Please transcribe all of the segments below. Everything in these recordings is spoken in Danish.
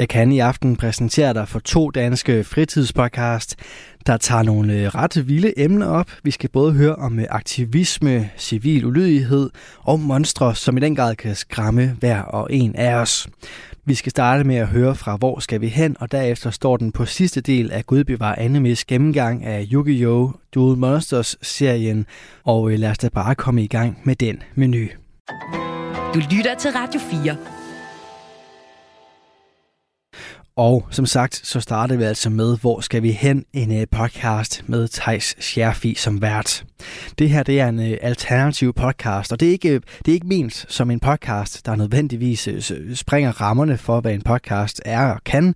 Jeg kan i aften præsentere dig for to danske fritidspodcast, der tager nogle øh, ret vilde emner op. Vi skal både høre om øh, aktivisme, civil ulydighed og monstre, som i den grad kan skræmme hver og en af os. Vi skal starte med at høre fra Hvor skal vi hen, og derefter står den på sidste del af Gudbevar Animes gennemgang af Yu-Gi-Oh! Duel Monsters-serien, og øh, lad os da bare komme i gang med den menu. Du lytter til Radio 4. Og som sagt, så starter vi altså med, hvor skal vi hen? En øh, podcast med Tejs Scherfi som vært. Det her det er en øh, alternativ podcast, og det er, ikke, øh, det er ikke ment som en podcast, der nødvendigvis springer rammerne for, hvad en podcast er og kan,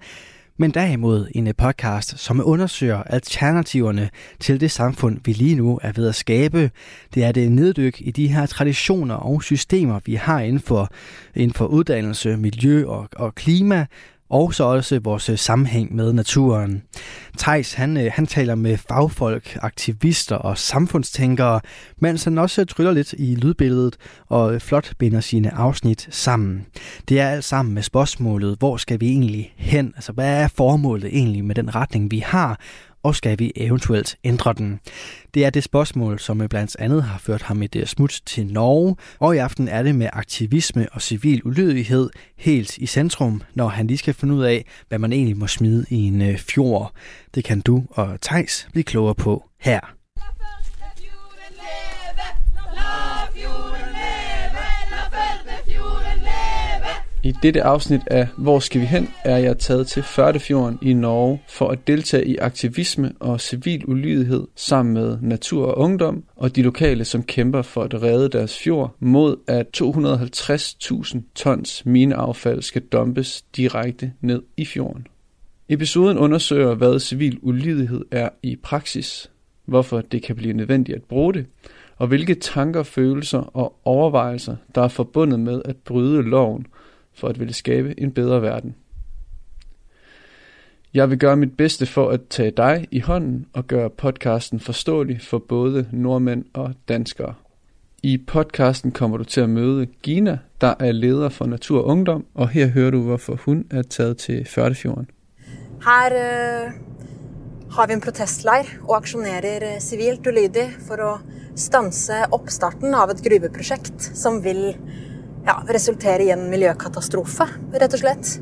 men derimod en podcast, som undersøger alternativerne til det samfund, vi lige nu er ved at skabe. Det er det neddyk i de her traditioner og systemer, vi har inden for, inden for uddannelse, miljø og, og klima, og så også vores øh, sammenhæng med naturen. Tejs han, øh, han taler med fagfolk, aktivister og samfundstænkere, mens han også tryller lidt i lydbilledet og øh, flot binder sine afsnit sammen. Det er alt sammen med spørgsmålet, hvor skal vi egentlig hen? Altså, hvad er formålet egentlig med den retning, vi har? Og skal vi eventuelt ændre den? Det er det spørgsmål, som blandt andet har ført ham et øh, smut til Norge, og i aften er det med aktivisme og civil ulydighed helt i centrum, når han lige skal finde ud af, hvad man egentlig må smide i en øh, fjord. Det kan du og Tejs blive klogere på her. I dette afsnit af Hvor skal vi hen er jeg taget til Førdefjorden i Norge for at deltage i aktivisme og civil ulydighed sammen med Natur og Ungdom og de lokale, som kæmper for at redde deres fjord mod at 250.000 tons mineaffald skal dumpes direkte ned i fjorden. Episoden undersøger, hvad civil ulydighed er i praksis, hvorfor det kan blive nødvendigt at bruge det, og hvilke tanker, følelser og overvejelser, der er forbundet med at bryde loven – for at ville skabe en bedre verden. Jeg vil gøre mit bedste for at tage dig i hånden og gøre podcasten forståelig for både nordmænd og danskere. I podcasten kommer du til at møde Gina, der er leder for Natur og Ungdom, og her hører du, hvorfor hun er taget til Førdefjorden. Her øh, har vi en protestlejr og aktionerer øh, civilt ulydig for at stanse opstarten av et gruveprojekt, som vil ja, resultere i en miljøkatastrofe, rett og slett.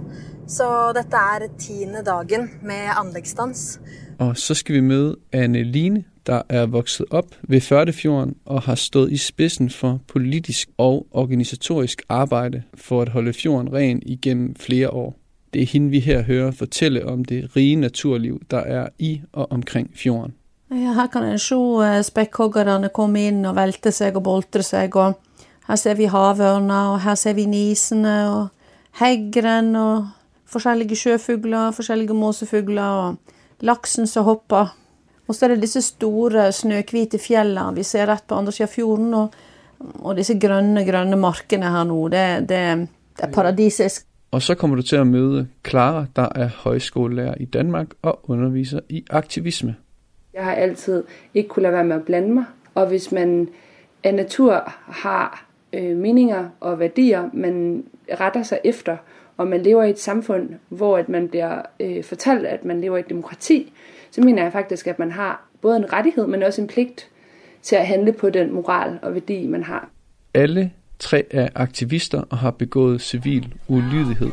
Så dette er tiende dagen med anlægsstans. Og så skal vi møde Anne Line, der er vokset op ved Førdefjorden og har stået i spidsen for politisk og organisatorisk arbejde for at holde fjorden ren igennem flere år. Det er hende, vi her hører fortælle om det rige naturliv, der er i og omkring fjorden. Ja, her kan en se eh, spekkhoggerne komme ind og vælte sig og boltre sig, og her ser vi havørna, og her ser vi nisene, og heggren, og forskjellige sjøfugler, forskjellige måsefugler, og laksen som hopper. Og så er det disse store, snøhvite fjellene vi ser rett på andre siden av fjorden, og, og disse grønne, grønne markene her nå. Det, det, det er paradisisk. Og så kommer du til at møde Clara, der er højskolelærer i Danmark og underviser i aktivisme. Jeg har altid ikke kunne lade være med at blande mig, og hvis man af natur har øh, meninger og værdier, man retter sig efter, og man lever i et samfund, hvor at man bliver øh, fortalt, at man lever i et demokrati, så mener jeg faktisk, at man har både en rettighed, men også en pligt til at handle på den moral og værdi, man har. Alle tre er aktivister og har begået civil ulydighed.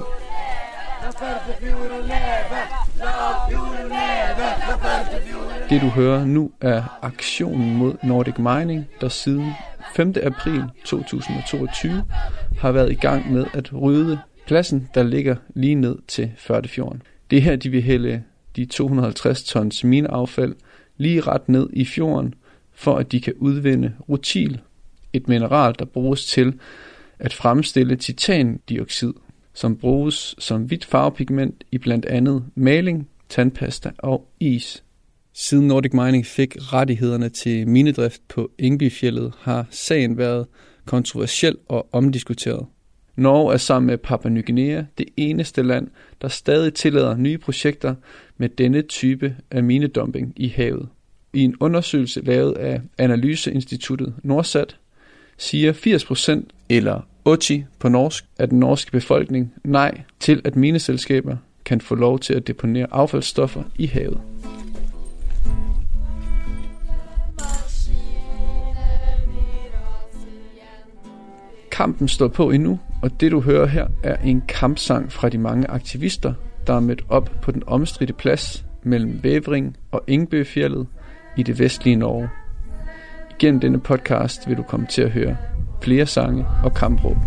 Det du hører nu er aktionen mod Nordic Mining, der siden 5. april 2022 har været i gang med at rydde pladsen, der ligger lige ned til Førdefjorden. Det er her, de vil hælde de 250 tons mineaffald lige ret ned i fjorden, for at de kan udvinde rutil, et mineral, der bruges til at fremstille titandioxid, som bruges som hvidt farvepigment i blandt andet maling, tandpasta og is. Siden Nordic Mining fik rettighederne til minedrift på Ingbyfjellet, har sagen været kontroversiel og omdiskuteret. Norge er sammen med Papua Ny Guinea det eneste land, der stadig tillader nye projekter med denne type af minedumping i havet. I en undersøgelse lavet af Analyseinstituttet Nordsat siger 80% eller 80 på norsk af den norske befolkning nej til, at mineselskaber kan få lov til at deponere affaldsstoffer i havet. Kampen står på endnu, og det du hører her er en kampsang fra de mange aktivister, der er mødt op på den omstridte plads mellem Vævring og Ingebøfjellet i det vestlige Norge. Gennem denne podcast vil du komme til at høre flere sange og kampråb.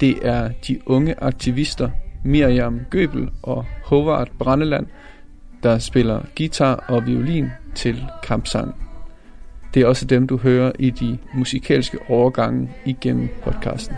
Det er de unge aktivister Miriam Gøbel og Håvard Brandeland, der spiller guitar og violin til kampsang. Det er også dem, du hører i de musikalske overgange igennem podcasten.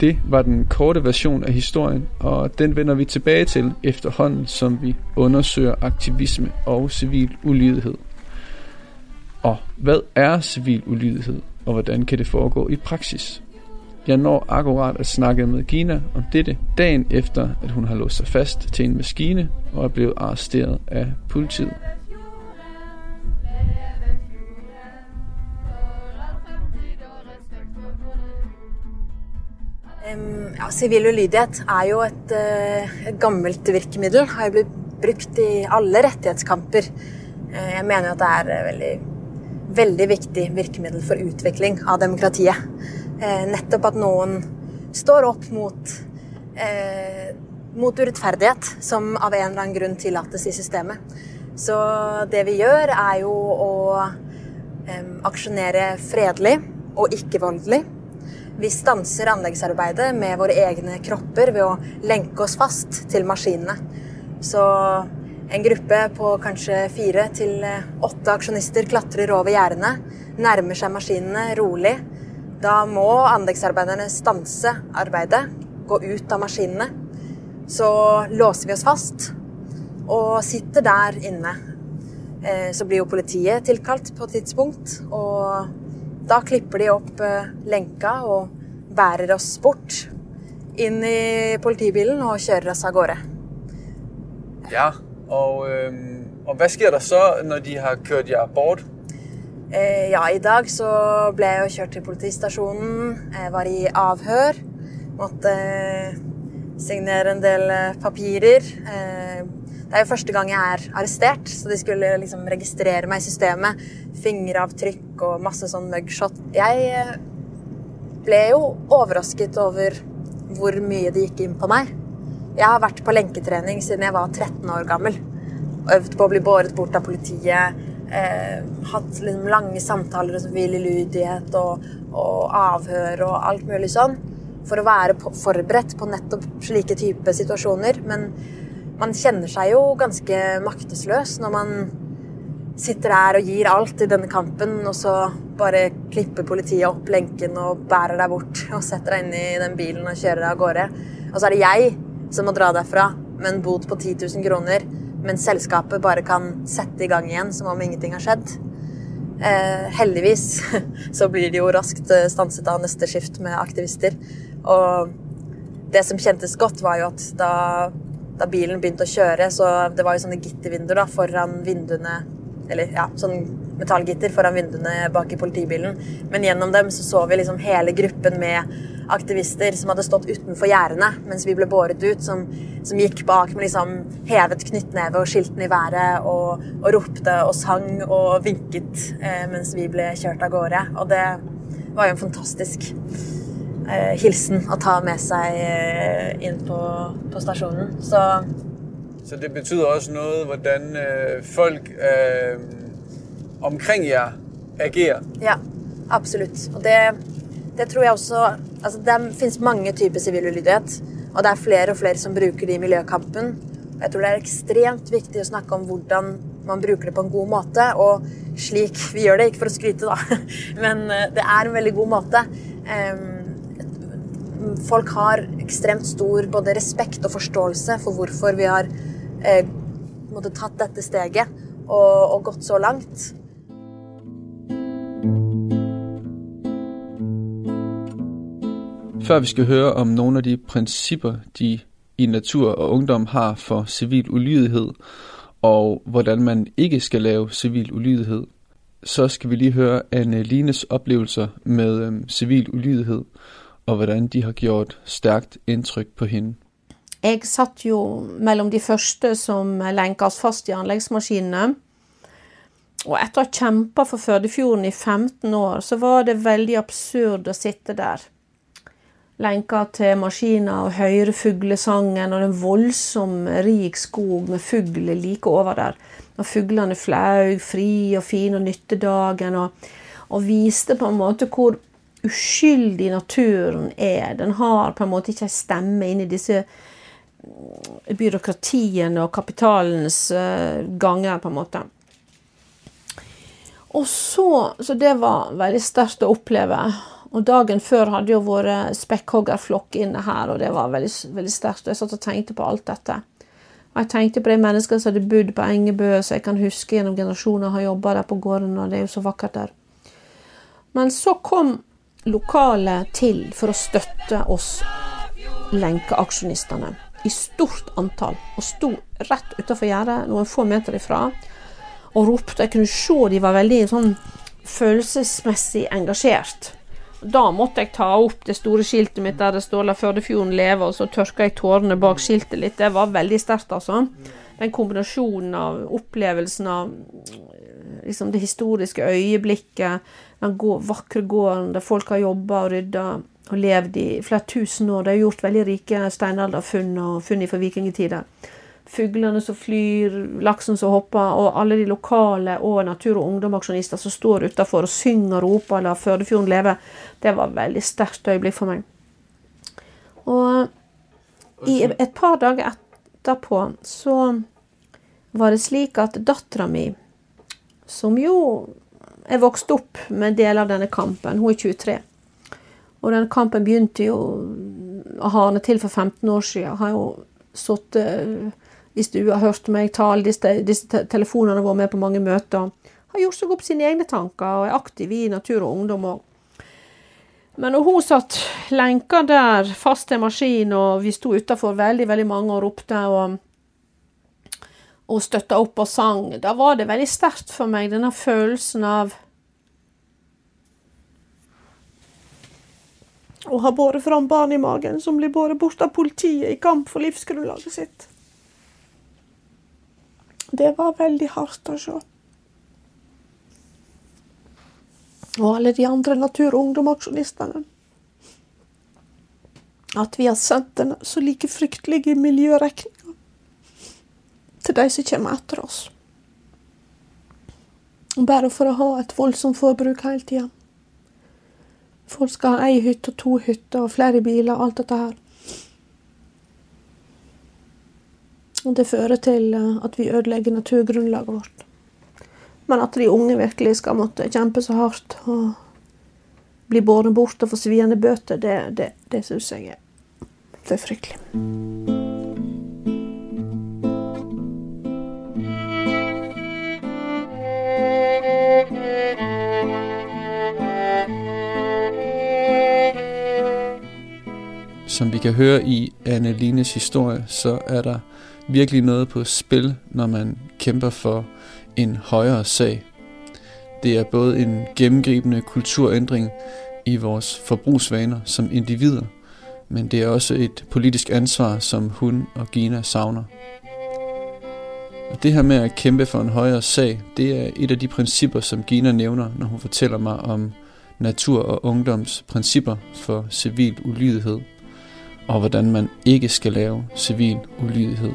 Det var den korte version af historien, og den vender vi tilbage til efterhånden, som vi undersøger aktivisme og civil ulydighed. Og hvad er civil ulydighed, og hvordan kan det foregå i praksis? Jeg når akkurat at snakke med Gina om dette dagen efter, at hun har låst sig fast til en maskine og er blevet arresteret af politiet. Øhm, ja, Sivil ulydighet er jo et, øh, et gammelt virkemiddel. Har jo blitt brukt i alle rettighetskamper. Øh, jeg mener at det er øh, veldig, veldig viktig virkemiddel for utvikling av demokratiet. Eh, nettopp at noen står opp mot, eh, mot urettferdighet som av en eller annen grunn tillates i systemet. Så det vi gjør, er jo å eh, aksjonere fredelig og ikke voldelig. Vi stanser anleggsarbeidet med våre egne kropper ved å lenke oss fast til maskinene. Så en gruppe på kanskje fire til eh, åtte aksjonister klatrer over gjerdene, nærmer seg maskinene rolig. Da må anleggsarbeiderne stanse arbeidet, gå ut av maskinene. Så låser vi oss fast og sitter der inne. Eh, så blir jo politiet tilkalt på et tidspunkt, og da klipper de opp eh, lenka og bærer oss bort inn i politibilen og kjører oss av gårde. Ja, og, øh, og hvad sker der så, når de har kørt jer bort? Eh, ja, i dag så ble jeg jo kjørt til politistasjonen. Jeg var i avhør. Måtte eh, signere en del eh, papirer. Eh, det er jo første gang jeg er arrestert, så de skulle eh, liksom registrere meg i systemet. Fingeravtrykk og masse sånn mugshot. Jeg eh, ble jo overrasket over hvor mye det gikk inn på meg. Jeg har vært på lenketrening siden jeg var 13 år gammel. Øvd på å bli båret bort av politiet. Eh, hatt liksom lange samtaler om i lydighet og, og, avhør og alt mulig sånn. For å være på, forberedt på nettopp slike type situasjoner. Men man kjenner seg jo ganske maktesløs når man sitter der og gir alt i denne kampen, og så bare klipper politiet opp lenken og bærer deg bort og setter deg inn i den bilen og kjører deg av gårde. Og så er det jeg som må dra derfra med en bot på 10 000 kroner, mens selskapet bare kan sette i gang igjen som om ingenting har skjedd. Eh, heldigvis så blir det jo raskt eh, stanset av neste skift med aktivister. Og det som kjentes godt, var jo at da, da bilen begynte å kjøre, så det var jo sånne gittervinduer da, foran vinduene eller ja, sånn metallgitter foran vinduene bak i politibilen. Men gjennom dem så, så vi liksom hele gruppen med aktivister som hadde stått utenfor gjerdene mens vi ble båret ut, som, som gikk bak med liksom hevet knyttneve og skiltene i været og, og, ropte og sang og vinket eh, mens vi ble kjørt av gårde. Og det var jo en fantastisk eh, hilsen å ta med seg eh, inn på, på stasjonen. Så så det betyder også noget, hvordan øh, folk øh, omkring jer agerer. Ja, absolut. Og det, det tror jeg også altså Det findes mange typer civil ulydighet, og det er flere og flere som bruger det i miljøkampen. Jeg tror det er ekstremt vigtigt at snakke om hvordan man bruger det på en god måte, og slik vi gør det. Ikke for at skryte, da, men øh, det er en veldig god måte. Ehm, folk har ekstremt stor både respekt og forståelse for hvorfor vi har eh, tatt dette steget og, og gått så langt. Før vi skal høre om nogle af de principper, de i natur og ungdom har for civil ulydighed, og hvordan man ikke skal lave civil ulydighed, så skal vi lige høre Anne Lines oplevelser med øhm, civil ulydighed, og hvordan de har gjort stærkt indtryk på hende. Jeg satt jo mellom de første som lenkes fast i anleggsmaskinene. Og etter å ha kjempa for Førdefjorden i 15 år, så var det veldig absurd å sitte der. Lenka til maskiner og høre fuglesangen og den voldsom rik skog med fugler like over der. Og fuglene flaug fri og fin og nyttedagen, og, og viste på en måte hvor uskyldig naturen er. Den har på en måte ikke ei stemme inni i disse Eh, byråkratien og kapitalens uh, ganger, på en måte. Og så, så det var veldig sterkt å oppleve. Og dagen før hadde jo vært spekkhoggerflokk inne her, og det var veldig, veldig sterkt. Jeg satt og tenkte på alt dette. Og jeg tenkte på de menneskene som hadde bodd på Engebø, så jeg kan huske gjennom generasjoner har jobba der på gården, og det er jo så vakkert der. Men så kom lokalet til for å støtte oss lenkeaksjonistene i stort antall, og sto rett utafor gjerdet, noen få meter ifra og ropte. Jeg kunne se de var veldig sånn følelsesmessig engasjert. Da måtte jeg ta opp det store skiltet mitt der det står 'La Førdefjorden leve', og så tørka jeg tårene bak skiltet litt. Det var veldig sterkt, altså. Den kombinasjonen av opplevelsen av liksom det historiske øyeblikket, den vakre gården der folk har jobba og rydda og levd i flere tusen år. De har gjort veldig rike steinalderfunn og funn fra vikingtider fuglene som flyr, laksen som hopper, og alle de lokale og natur- og ungdomsaksjonister som står utafor og synger og roper 'La Førdefjorden leve', det var et veldig sterkt øyeblikk for meg. Og i et par dager etterpå så var det slik at dattera mi, som jo er vokst opp med deler av denne kampen, hun er 23 og den kampen begynte jo å hane til for 15 år siden. Har jo sittet eh, i du har hørt meg tale, disse, disse telefonene våre med på mange møter, har gjort seg opp sine egne tanker og er aktiv i Natur og Ungdom òg. Men når hun satt lenka der fast til maskin, og vi sto utafor veldig veldig mange og ropte og, og støtta opp og sang, da var det veldig sterkt for meg, denne følelsen av Å ha båret fram barn i magen som blir båret bort av politiet i kamp for livsgrunnlaget sitt. Det var veldig hardt å se. Og alle de andre natur- og. At vi har sendt en så like fryktelige miljøregninger til de som kommer etter oss. Bare for å ha et voldsomt forbruk hele tida. Folk skal ha ei hytte og to hytter og flere biler og alt dette her. Og det fører til eh, at vi ødelegger naturgrunnlaget vårt. Men at de unge virkelig skal måtte kjempe så hardt og bli båret bort og få sviende bøter, det, det, det syns jeg er, det er fryktelig. Som vi kan høre i Anne Lines historie, så er der virkelig noget på spil, når man kæmper for en højere sag. Det er både en gennemgribende kulturændring i vores forbrugsvaner som individer, men det er også et politisk ansvar, som hun og Gina savner. Og det her med at kæmpe for en højere sag, det er et af de principper, som Gina nævner, når hun fortæller mig om natur- og ungdoms principper for civil ulydighed, og hvordan man ikke skal lave civil ulydighed.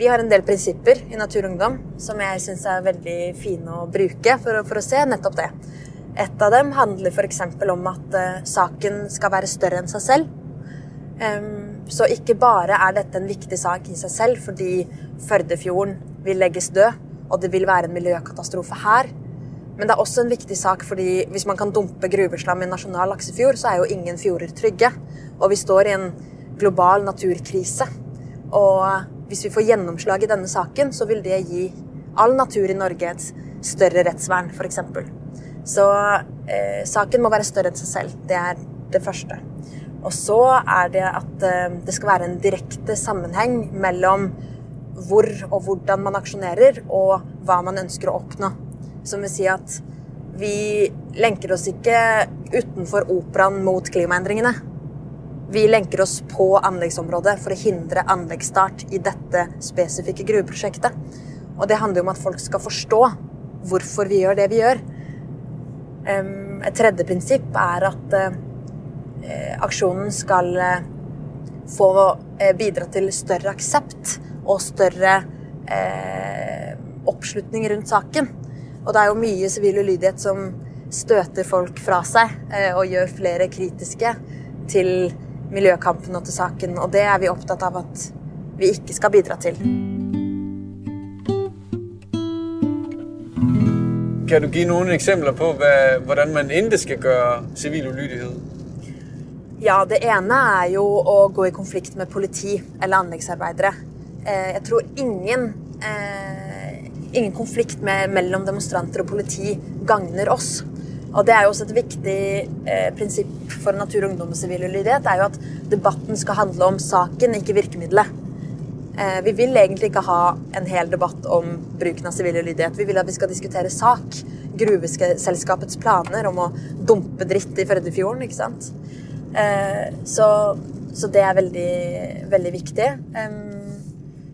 Vi har en del principper i Naturungdom som jeg syns er veldig fine å bruke for for å se nettopp det. Et av dem handler f.eks. om at uh, saken skal være større enn seg selv. Um, så ikke bare er dette en viktig sak i seg selv fordi Førdefjorden vil legges død, og det vil være en miljøkatastrofe her. Men det er også en viktig sak, fordi hvis man kan dumpe gruveslam i en nasjonal laksefjord, så er jo ingen fjorder trygge. Og vi står i en global naturkrise. Og hvis vi får gjennomslag i denne saken, så vil det gi all natur i Norge et større rettsvern, f.eks. Så eh, saken må være større enn seg selv. Det er det første. Og så er det at eh, det skal være en direkte sammenheng mellom hvor og hvordan man aksjonerer, og hva man ønsker å oppnå. Som vil si at vi lenker oss ikke utenfor operaen mot klimaendringene. Vi lenker oss på anleggsområdet for å hindre anleggsstart i dette spesifikke gruveprosjektet. Og det handler om at folk skal forstå hvorfor vi gjør det vi gjør. Et tredje prinsipp er at eh, aksjonen skal eh, få eh, bidra til større aksept og større eh, oppslutning rundt saken. Og det er jo mye sivil ulydighet som støter folk fra seg og gjør flere kritiske til miljøkampen og til saken. Og det er vi opptatt av at vi ikke skal bidra til. Kan du give nogle eksempler på, hvad, hvordan man ikke skal gøre civil ulydighed? Ja, det ene er jo å gå i konflikt med politi eller anleggsarbeidere. Eh, jeg tror ingen, eh, ingen konflikt med, mellom demonstranter og politi gagner oss. Og det er jo også et viktig eh, prinsipp for Natur, Ungdom og sivil ulydighet. er jo at debatten skal handle om saken, ikke virkemidlet. Eh, vi vil egentlig ikke ha en hel debatt om bruken av sivil ulydighet. Vi vil at vi skal diskutere sak. Gruveselskapets planer om å dumpe dritt i Førdefjorden, ikke sant. Eh, så, så, det er veldig, veldig viktig.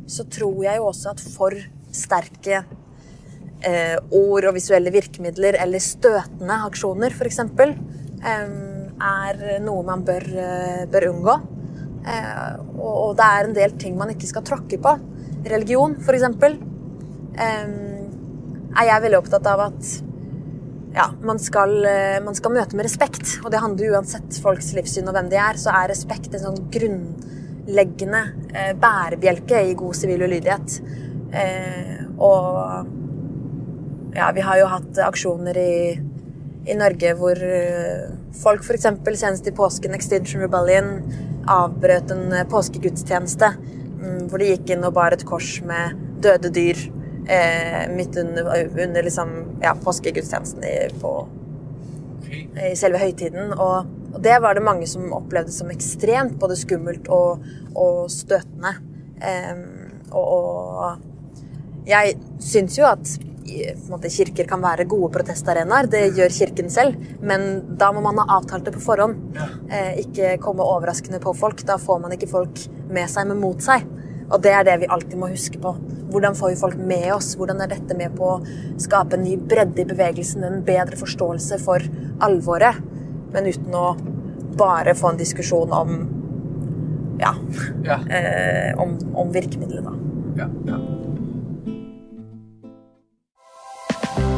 så tror jeg jo også at for sterke eh, ord og visuelle virkemidler eller støtende aksjoner, f.eks., eh, er noe man bør, eh, bør unngå. Eh, og, og, det er en del ting man ikke skal tråkke på. Religion, f.eks. Eh, er jeg veldig opptatt av at ja, man skal, eh, man skal, møte med respekt. Og det handler uansett folks livssyn og hvem de er, så er respekt en sånn grunnleggende eh, bærebjelke i god sivil ulydighet. Eh, og ja, vi har jo hatt aksjoner i, i Norge hvor eh, folk f.eks. senest i påsken Extinction Rebellion avbrøt en eh, påskegudstjeneste mm, hvor de gikk inn og bar et kors med døde dyr eh, midt under, under liksom, ja, påskegudstjenesten i, på, i selve høytiden. Og, og, det var det mange som opplevde som ekstremt både skummelt og, og støtende. Eh, og, og jeg syns jo at måte, kirker kan være gode protestarenaer. Det gjør Kirken selv. Men da må man ha avtalt det på forhånd. Eh, ikke komme overraskende på folk. Da får man ikke folk med seg, men mot seg. Og det er det vi alltid må huske på. Hvordan får vi folk med oss? Hvordan er dette med på å skape en ny bredde i bevegelsen? En bedre forståelse for alvoret. Men uten å bare få en diskusjon om ja, ja. Eh, om, om virkemidlet, da. Ja, ja.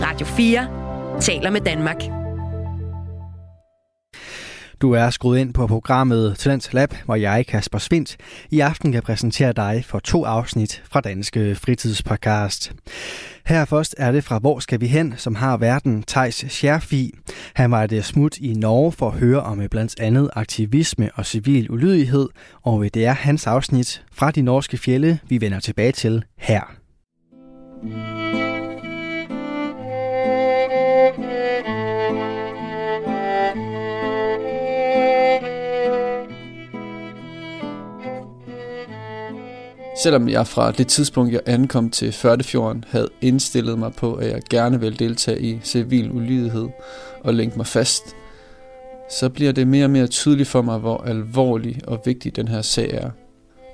Radio 4 taler med Danmark. Du er skruet ind på programmet Talent Lab, hvor jeg, Kasper Svindt, i aften kan præsentere dig for to afsnit fra Danske Fritidspodcast. Her først er det fra Hvor skal vi hen, som har verden Tejs Scherfi. Han var det smut i Norge for at høre om blandt andet aktivisme og civil ulydighed, og det er hans afsnit fra de norske fjelle, vi vender tilbage til her. Selvom jeg fra det tidspunkt, jeg ankom til Førdefjorden, havde indstillet mig på, at jeg gerne vil deltage i civil ulydighed og længe mig fast, så bliver det mere og mere tydeligt for mig, hvor alvorlig og vigtig den her sag er.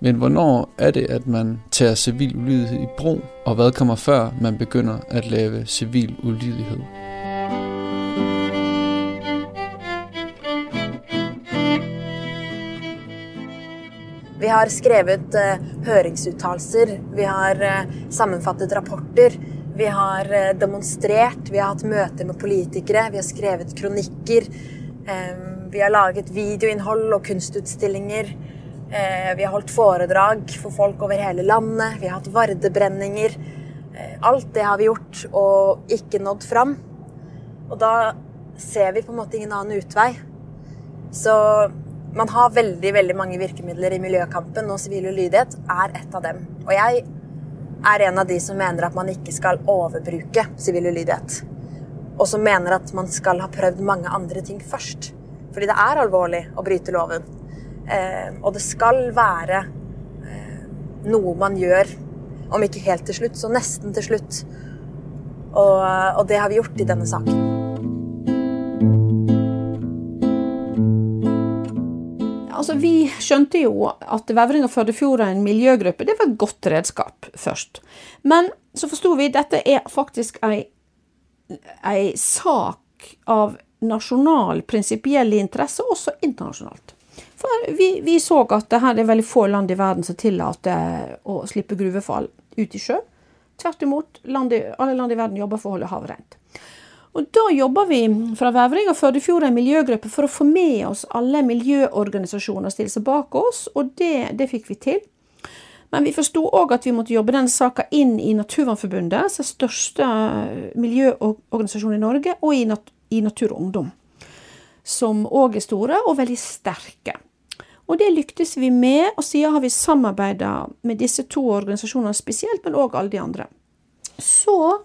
Men hvornår er det, at man tager civil ulydighed i brug, og hvad kommer før, man begynder at lave civil ulydighed? Vi har skrevet uh, høringsuttalelser, vi har uh, sammenfattet rapporter. Vi har uh, demonstrert, vi har hatt møter med politikere, vi har skrevet kronikker. Um, vi har laget videoinnhold og kunstutstillinger. vi har holdt foredrag for folk over hele landet. Vi har hatt vardebrenninger. alt det har vi gjort og ikke nådd fram. Og da ser vi på en måte ingen annen utvei. Så man har veldig veldig mange virkemidler i miljøkampen, og sivil ulydighet er et av dem. Og jeg er en av de som mener at man ikke skal overbruke sivil ulydighet. Og som mener at man skal ha prøvd mange andre ting først. Fordi det er alvorlig å bryte loven. Eh, og det skal være eh, noe man gjør, om ikke helt til slutt, så nesten til slutt. Og, og det har vi gjort i denne saken. Altså, Vi skjønte jo at Vevring og Førdefjord er en miljøgruppe. Det var et godt redskap først. Men så forsto vi at dette er faktisk ei, ei sak av nasjonal, prinsipiell interesse, også internasjonalt. For vi, vi så at det her er veldig få land i verden som tillater å slippe gruvefall ut i sjø. Tvert imot, land i, alle land i verden jobber for å holde havet rent. Og Da jobber vi fra Vevring og Førdefjord en miljøgruppe for å få med oss alle miljøorganisasjoner stille seg bak oss, og det, det fikk vi til. Men vi forsto òg at vi måtte jobbe den saka inn i Naturvernforbundet, som er største miljøorganisasjon i Norge, og i, nat i Natur og Ungdom, som òg er store og veldig sterke. Og det lyktes vi med, og siden har vi samarbeida med disse to organisasjonene spesielt, men òg alle de andre. Så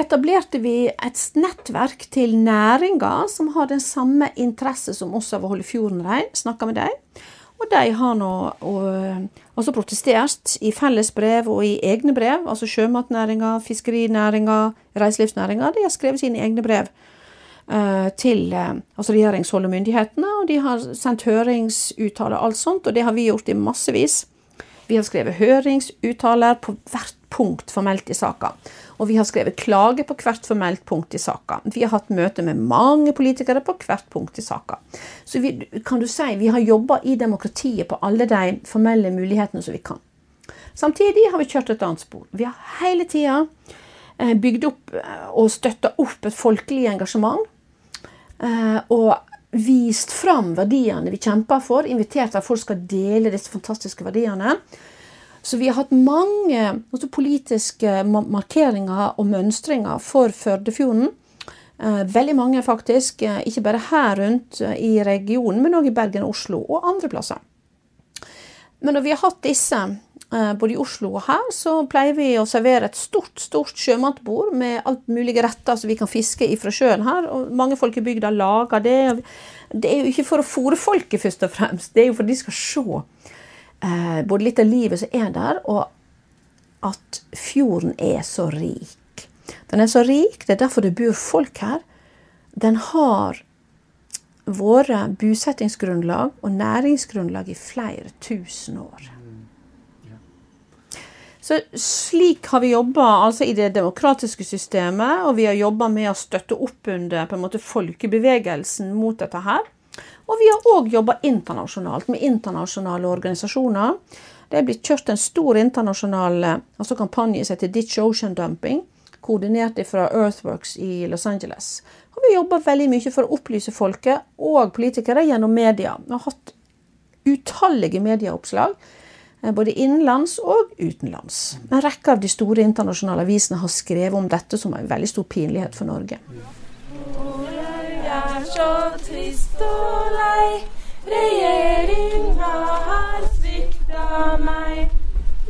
etablerte vi et nettverk til næringer som har den samme interesse som oss av å holde fjorden rein. Snakka med dem. Og de har nå eh, også protestert i felles brev og i egne brev. Altså sjømatnæringa, fiskerinæringa, reiselivsnæringa. De har skrevet sine egne brev eh, til eh, altså regjeringshold og myndighetene. Og de har sendt høringsuttaler og alt sånt, og det har vi gjort i massevis. Vi har skrevet høringsuttaler på hvert punkt formelt i saka. Og vi har skrevet klage på hvert formelt punkt i saka. Vi har hatt møte med mange politikere på hvert punkt i saka. Så vi, kan du si, vi har jobba i demokratiet på alle de formelle mulighetene som vi kan. Samtidig har vi kjørt et annet spor. Vi har hele tida eh, bygd opp eh, og støtta opp et folkelig engasjement. Eh, og vist fram verdiene vi kjemper for, invitert at folk skal dele disse fantastiske verdiene. Så vi har hatt mange altså politiske markeringer og mønstringer for Førdefjorden. Eh, veldig mange, faktisk. Eh, ikke bare her rundt eh, i regionen, men òg i Bergen og Oslo og andre plasser. Men når vi har hatt disse, eh, både i Oslo og her, så pleier vi å servere et stort stort sjømatbord med alt mulige retter som vi kan fiske ifra sjøen her. Og mange folk i bygda lager det. Det er jo ikke for å fòre folket, først og fremst. Det er jo for at de skal se eh, både litt av livet som er der, og at fjorden er så rik. Den er så rik, det er derfor det bor folk her. Den har vært bosettingsgrunnlag og næringsgrunnlag i flere tusen år. Så Slik har vi jobba altså i det demokratiske systemet, og vi har jobba med å støtte opp under på en måte folkebevegelsen mot dette her. Og vi har òg jobba internasjonalt med internasjonale organisasjoner. Det er blitt kjørt en stor internasjonal eh, altså kampanje som heter Ditch Ocean Dumping, koordinert fra Earthworks i Los Angeles. Og vi jobber veldig mye for å opplyse folket og politikere gjennom media. Vi har hatt utallige medieoppslag, eh, både innenlands og utenlands. En rekke av de store internasjonale avisene har skrevet om dette som en veldig stor pinlighet for Norge så trist og lei. Regjeringa har svikta meg.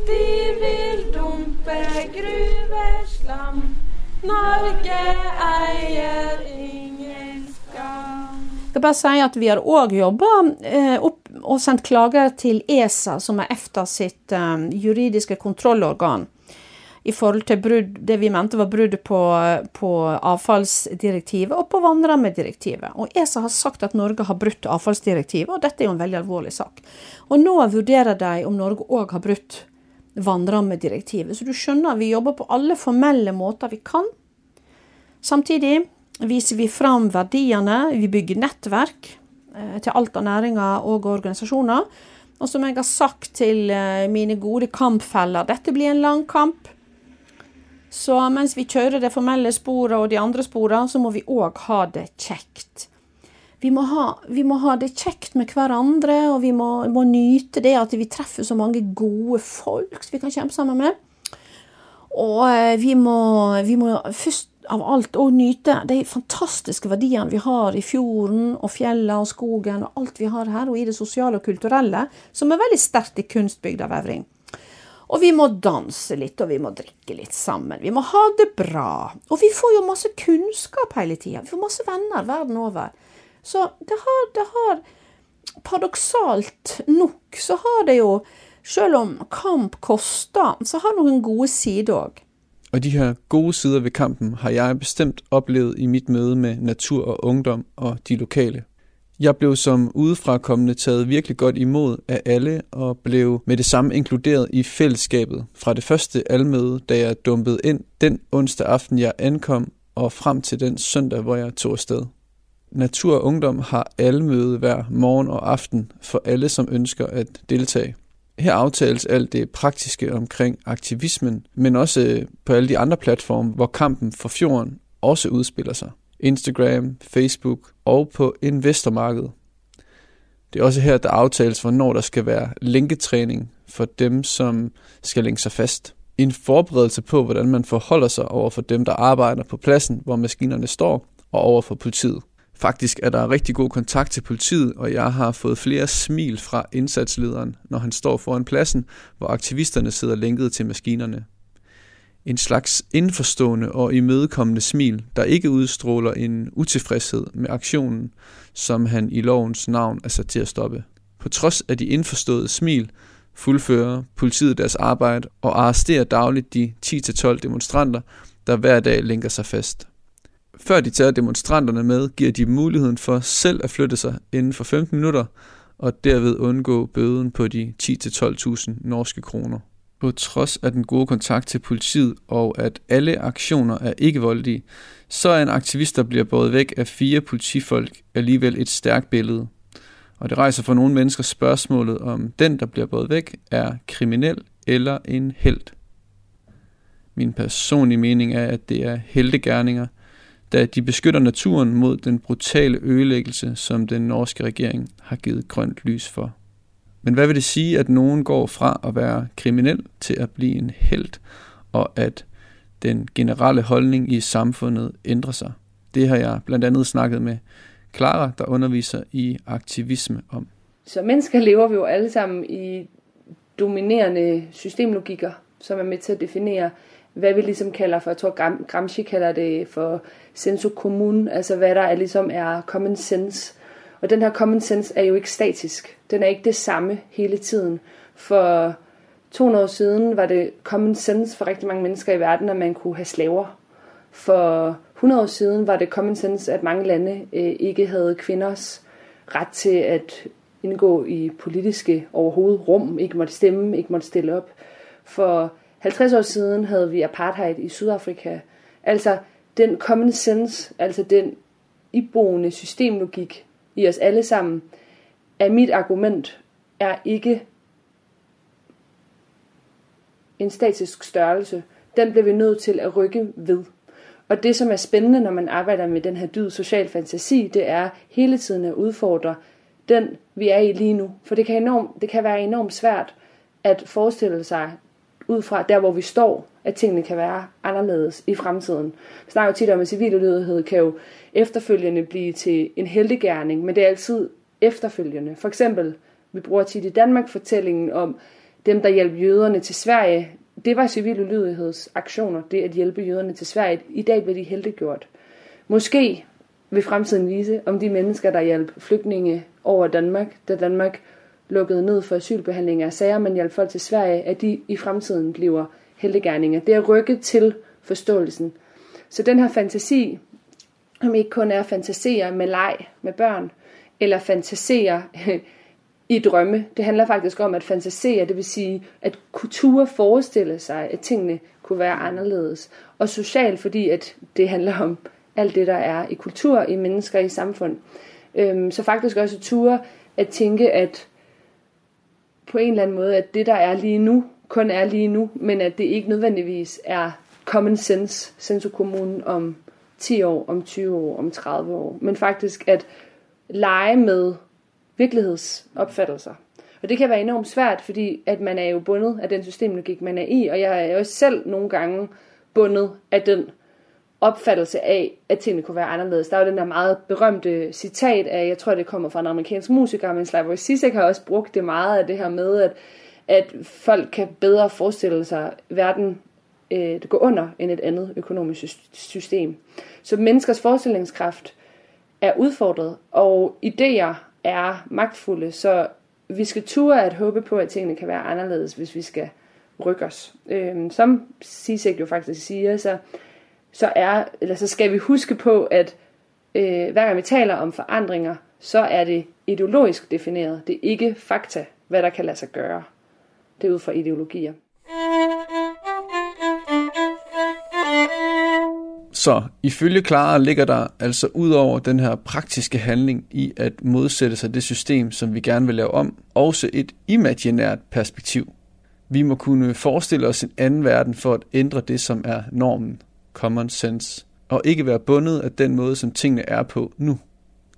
De vil dumpe gruveslam. Norge eier ingen skam. Jeg skal bare si at Vi har òg jobba eh, opp og sendt klager til ESA, som er EFTA sitt eh, juridiske kontrollorgan i forhold til brudd, det vi mente var brudd på, på, avfallsdirektivet og på vannrammedirektivet. Og ESA har sagt at Norge har brutt avfallsdirektivet, og dette er jo en veldig alvorlig sak. Og nå vurderer de om Norge òg har brutt vannrammedirektivet. Så du skjønner, vi jobber på alle formelle måter vi kan. Samtidig viser vi fram verdiene, vi bygger nettverk eh, til alt av næringer og organisasjoner. Og som jeg har sagt til eh, mine gode kampfeller, dette blir en lang kamp. Så mens vi kjører det formelle sporet og de andre sporene, så må vi òg ha det kjekt. Vi må, ha, vi må, ha, det kjekt med hverandre, og vi må, må, nyte det at vi treffer så mange gode folk som vi kan kjempe sammen med. Og eh, vi må, vi må først av alt òg nyte de fantastiske verdiene vi har i fjorden og fjellene og skogen og alt vi har her, og i det sosiale og kulturelle, som er veldig sterkt i kunstbygda Vevring. Og vi må danse litt, og vi må drikke litt sammen. Vi må ha det bra. Og vi får jo masse kunnskap hele tida. Vi får masse venner verden over. Så det har, det har Paradoksalt nok så har det jo, selv om kamp koster, så har det noen gode sider òg. Og de her gode sider ved kampen har jeg bestemt oplevet i mit møde med natur og ungdom og de lokale. Jeg blev som udefrakommende taget virkelig godt imod af alle og blev med det samme inkluderet i fællesskabet fra det første almøde, da jeg dumpede ind den onsdag aften, jeg ankom, og frem til den søndag, hvor jeg tog afsted. Natur og Ungdom har almøde hver morgen og aften for alle, som ønsker at deltage. Her aftales alt det praktiske omkring aktivismen, men også på alle de andre platforme, hvor kampen for fjorden også udspiller sig. Instagram, Facebook og på investormarkedet. Det er også her, der aftales, hvornår der skal være linketræning for dem, som skal længe sig fast. En forberedelse på, hvordan man forholder sig over for dem, der arbejder på pladsen, hvor maskinerne står, og over for politiet. Faktisk er der rigtig god kontakt til politiet, og jeg har fået flere smil fra indsatslederen, når han står foran pladsen, hvor aktivisterne sidder linket til maskinerne. En slags indforstående og imødekommende smil, der ikke udstråler en utilfredshed med aktionen, som han i lovens navn er sat til at stoppe. På trods af de indforståede smil, fuldfører politiet deres arbejde og arresterer dagligt de 10-12 demonstranter, der hver dag lænker sig fast. Før de tager demonstranterne med, giver de muligheden for selv at flytte sig inden for 15 minutter, og derved undgå bøden på de 10-12.000 norske kroner. På trods af den gode kontakt til politiet og at alle aktioner er ikke voldelige, så er en aktivist, der bliver båret væk af fire politifolk, alligevel et stærkt billede. Og det rejser for nogle mennesker spørgsmålet om den, der bliver båret væk, er kriminel eller en held. Min personlige mening er, at det er heltegærninger, – da de beskytter naturen mod den brutale ødelæggelse, som den norske regering har givet grønt lys for. Men hvad vil det sige, at nogen går fra at være kriminel til at blive en held, og at den generelle holdning i samfundet ændrer sig? Det har jeg blandt andet snakket med Clara, der underviser i aktivisme om. Så mennesker lever vi jo alle sammen i dominerende systemlogikker, som er med til at definere, hvad vi ligesom kalder for, jeg tror Gramsci kalder det for senso commun, altså hvad der er, ligesom er common sense. Og den her common sense er jo ikke statisk. Den er ikke det samme hele tiden. For 200 år siden var det common sense for rigtig mange mennesker i verden, at man kunne have slaver. For 100 år siden var det common sense, at mange lande øh, ikke havde kvinders ret til at indgå i politiske overhovedet rum, ikke måtte stemme, ikke måtte stille op. For 50 år siden havde vi apartheid i Sydafrika. Altså den common sense, altså den iboende systemlogik i os alle sammen, at mit argument, er ikke en statisk størrelse. Den bliver vi nødt til at rykke ved. Og det, som er spændende, når man arbejder med den her dyd social fantasi, det er hele tiden at udfordre den, vi er i lige nu. For det kan, enormt, det kan være enormt svært at forestille sig ud fra der, hvor vi står, at tingene kan være anderledes i fremtiden. Vi snakker jo tit om, at civil ulydighed kan jo efterfølgende blive til en heldegærning, men det er altid efterfølgende. For eksempel, vi bruger tit i Danmark fortællingen om dem, der hjalp jøderne til Sverige. Det var civil ulydighedsaktioner, det at hjælpe jøderne til Sverige. I dag bliver de heldegjort. Måske vil fremtiden vise, om de mennesker, der hjalp flygtninge over Danmark, da Danmark lukkede ned for asylbehandling af sager, men hjalp folk til Sverige, at de i fremtiden bliver heldegærninger. Det er rykket til forståelsen. Så den her fantasi, om ikke kun er fantasier med leg med børn, eller fantasier i drømme. Det handler faktisk om at fantasere, det vil sige at kultur forestille sig, at tingene kunne være anderledes. Og social, fordi at det handler om alt det, der er i kultur, i mennesker, i samfund. Øhm, så faktisk også ture at tænke, at på en eller anden måde, at det, der er lige nu, kun er lige nu, men at det ikke nødvendigvis er common sense, senso kommunen om 10 år, om 20 år, om 30 år, men faktisk at lege med virkelighedsopfattelser. Og det kan være enormt svært, fordi at man er jo bundet af den systemlogik, man er i, og jeg er også selv nogle gange bundet af den opfattelse af, at tingene kunne være anderledes. Der er jo den der meget berømte citat af, jeg tror det kommer fra en amerikansk musiker, men Slavoj Zizek har også brugt det meget af det her med, at, at folk kan bedre forestille sig verden øh, det under end et andet økonomisk system. Så menneskers forestillingskraft er udfordret, og idéer er magtfulde, så vi skal ture at håbe på, at tingene kan være anderledes, hvis vi skal rykke os. Øh, som Sisek jo faktisk siger, så, så, er, eller så skal vi huske på, at øh, hver gang vi taler om forandringer, så er det ideologisk defineret. Det er ikke fakta, hvad der kan lade sig gøre. Det er ud fra ideologier. Så ifølge Clara ligger der altså ud over den her praktiske handling i at modsætte sig det system, som vi gerne vil lave om, også et imaginært perspektiv. Vi må kunne forestille os en anden verden for at ændre det, som er normen, common sense, og ikke være bundet af den måde, som tingene er på nu.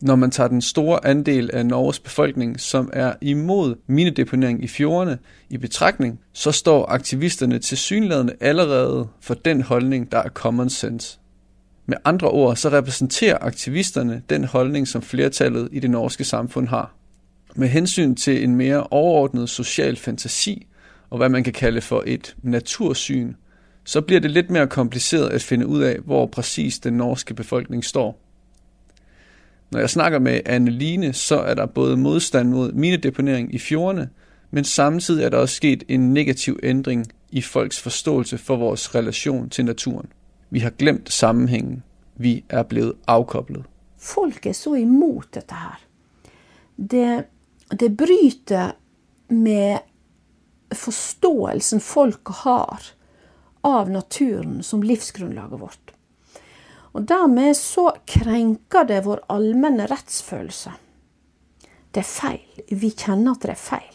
Når man tager den store andel af Norges befolkning, som er imod minedeponering i fjordene, i betragtning, så står aktivisterne til synlædende allerede for den holdning, der er common sense. Med andre ord, så repræsenterer aktivisterne den holdning, som flertallet i det norske samfund har. Med hensyn til en mere overordnet social fantasi, og hvad man kan kalde for et natursyn, så bliver det lidt mere kompliceret at finde ud af, hvor præcis den norske befolkning står. Når jeg snakker med Anneline, så er der både modstand mod minedeponering i fjordene, men samtidig er der også sket en negativ ændring i folks forståelse for vores relation til naturen. Vi har glemt sammenhængen. Vi er blevet afkoblet. Folk er så imod dette her. Det, det bryter med forståelsen folk har av naturen som livsgrunnlaget vårt. Og dermed så krenker det vår allmenne rettsfølelse. Det er feil. Vi kjenner at det er feil.